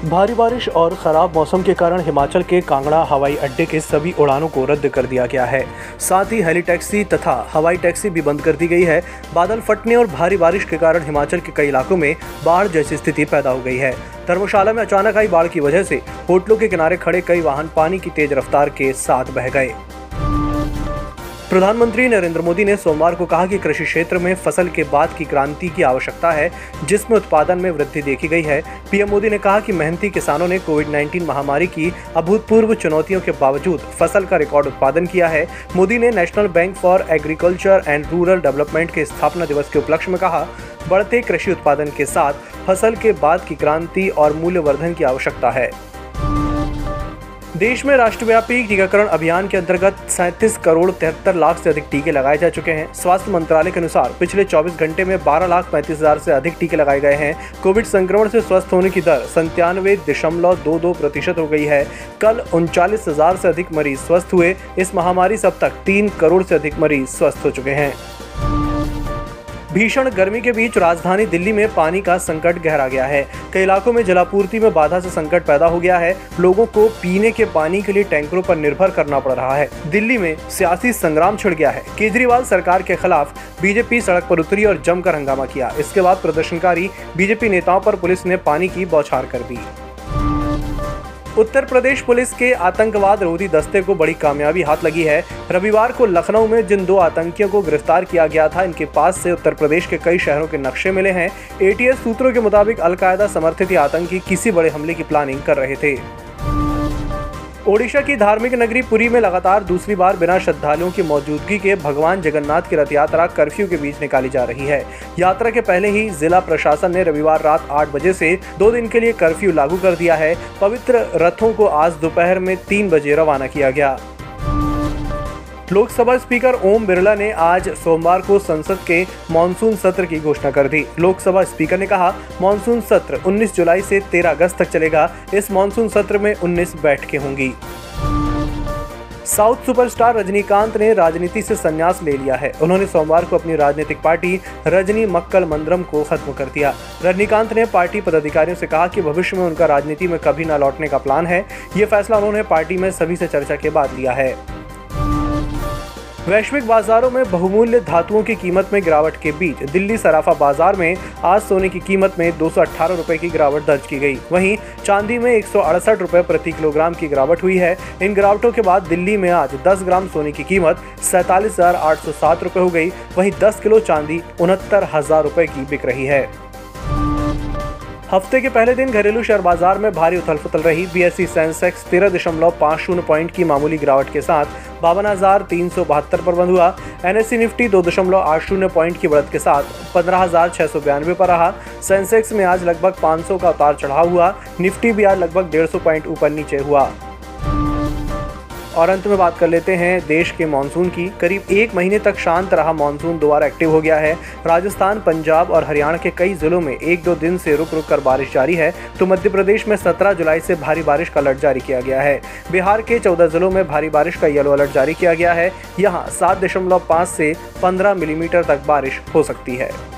भारी बारिश और खराब मौसम के कारण हिमाचल के कांगड़ा, हवाई अड्डे के सभी उड़ानों को रद्द कर दिया गया है। साथ ही हेली टैक्सी तथा हवाई टैक्सी भी बंद कर दी गई है। बादल फटने और भारी बारिश के कारण हिमाचल के कई इलाकों में बाढ़ जैसी स्थिति पैदा हो गई है। धर्मशाला में अचानक आई बाढ़ की वजह से होटलों के किनारे खड़े कई वाहन पानी की तेज रफ्तार के साथ बह गए। प्रधानमंत्री नरेंद्र मोदी ने सोमवार को कहा कि कृषि क्षेत्र में फ़सल के बाद की क्रांति की आवश्यकता है, जिसमें उत्पादन में वृद्धि देखी गई है। पीएम मोदी ने कहा कि मेहनती किसानों ने कोविड 19 महामारी की अभूतपूर्व चुनौतियों के बावजूद फ़सल का रिकॉर्ड उत्पादन किया है। मोदी ने National Bank for Agriculture and Rural Development के स्थापना दिवस के उपलक्ष्य में कहा, बढ़ते कृषि उत्पादन के साथ फ़सल के बाद की क्रांति और मूल्यवर्धन की आवश्यकता है। देश में राष्ट्रव्यापी टीकाकरण अभियान के अंतर्गत सैंतीस करोड़ तिहत्तर लाख से अधिक टीके लगाए जा चुके हैं। स्वास्थ्य मंत्रालय के अनुसार, पिछले 24 घंटे में बारह लाख पैंतीस हज़ार से अधिक टीके लगाए गए हैं। कोविड संक्रमण से स्वस्थ होने की दर संतानवे दशमलव दो दो प्रतिशत हो गई है। कल उनचालीस हज़ार से अधिक मरीज़ स्वस्थ हुए। इस महामारी से अब तक तीन करोड़ से अधिक मरीज़ स्वस्थ हो चुके हैं। भीषण गर्मी के बीच राजधानी दिल्ली में पानी का संकट गहरा गया है। कई इलाकों में जलापूर्ति में बाधा से संकट पैदा हो गया है। लोगों को पीने के पानी के लिए टैंकरों पर निर्भर करना पड़ रहा है। दिल्ली में सियासी संग्राम छिड़ गया है। केजरीवाल सरकार के खिलाफ बीजेपी सड़क पर उतरी और जमकर हंगामा किया। इसके बाद प्रदर्शनकारी बीजेपी नेताओं पर पुलिस ने पानी की बौछार कर दी। उत्तर प्रदेश पुलिस के आतंकवाद रोधी दस्ते को बड़ी कामयाबी हाथ लगी है। रविवार को लखनऊ में जिन दो आतंकियों को गिरफ़्तार किया गया था, इनके पास से उत्तर प्रदेश के कई शहरों के नक्शे मिले हैं। एटीएस सूत्रों के मुताबिक अलकायदा समर्थित आतंकी किसी बड़े हमले की प्लानिंग कर रहे थे। ओडिशा की धार्मिक नगरी पुरी में लगातार दूसरी बार बिना श्रद्धालुओं की मौजूदगी के भगवान जगन्नाथ की रथ यात्रा कर्फ्यू के बीच निकाली जा रही है। यात्रा के पहले ही जिला प्रशासन ने रविवार रात आठ बजे से दो दिन के लिए कर्फ्यू लागू कर दिया है। पवित्र रथों को आज दोपहर में तीन बजे रवाना किया गया। लोकसभा स्पीकर ओम बिरला ने आज सोमवार को संसद के मानसून सत्र की घोषणा कर दी। लोकसभा स्पीकर ने कहा, मानसून सत्र 19 जुलाई से 13 अगस्त तक चलेगा। इस मानसून सत्र में 19 बैठकें होंगी। साउथ सुपरस्टार रजनीकांत ने राजनीति से संन्यास ले लिया है। उन्होंने सोमवार को अपनी राजनीतिक पार्टी रजनी मक्कल मंद्रम को खत्म कर दिया। रजनीकांत ने पार्टी पदाधिकारियों से कहा कि भविष्य में उनका राजनीति में कभी न लौटने का प्लान है। ये फैसला उन्होंने पार्टी में सभी से चर्चा के बाद लिया है। वैश्विक बाजारों में बहुमूल्य धातुओं की कीमत में गिरावट के बीच दिल्ली सराफा बाज़ार में आज सोने की कीमत में दो रुपए की गिरावट दर्ज की गई। वहीं चांदी में एक रुपए प्रति किलोग्राम की गिरावट हुई है। इन गिरावटों के बाद दिल्ली में आज 10 ग्राम सोने की कीमत सैतालीस हज़ार सौ हो गई। वहीं 10 किलो चांदी उनहत्तर हज़ार रुपए की बिक रही है। हफ़्ते के पहले दिन घरेलू शेयर बाज़ार में भारी उथल पुथल रही बीएसई सेंसेक्स तेरह दशमलव पाँच शून्य पॉइंट की मामूली गिरावट के साथ बावन हज़ार तीन सौ बहत्तर पर बंद हुआ। एनएससी निफ्टी दो दशमलव आठ शून्य पॉइंट की बढ़त के साथ पंद्रह हज़ार छह सौ बयानवे पर रहा। सेंसेक्स में आज लगभग पाँच सौ का उतार चढ़ाव हुआ। निफ्टी भी आज लगभग डेढ़ सौ पॉइंट ऊपर नीचे हुआ। और अंत में बात कर लेते हैं देश के मानसून की। करीब एक महीने तक शांत रहा मानसून, दोबारा एक्टिव हो गया है। राजस्थान, पंजाब और हरियाणा के कई जिलों में एक दो दिन से रुक रुक कर बारिश जारी है। तो मध्य प्रदेश में 17 जुलाई से भारी बारिश का अलर्ट जारी किया गया है। बिहार के चौदह जिलों में भारी बारिश का येलो अलर्ट जारी किया गया है। यहाँ सात दशमलव से पंद्रह मिलीमीटर तक बारिश हो सकती है।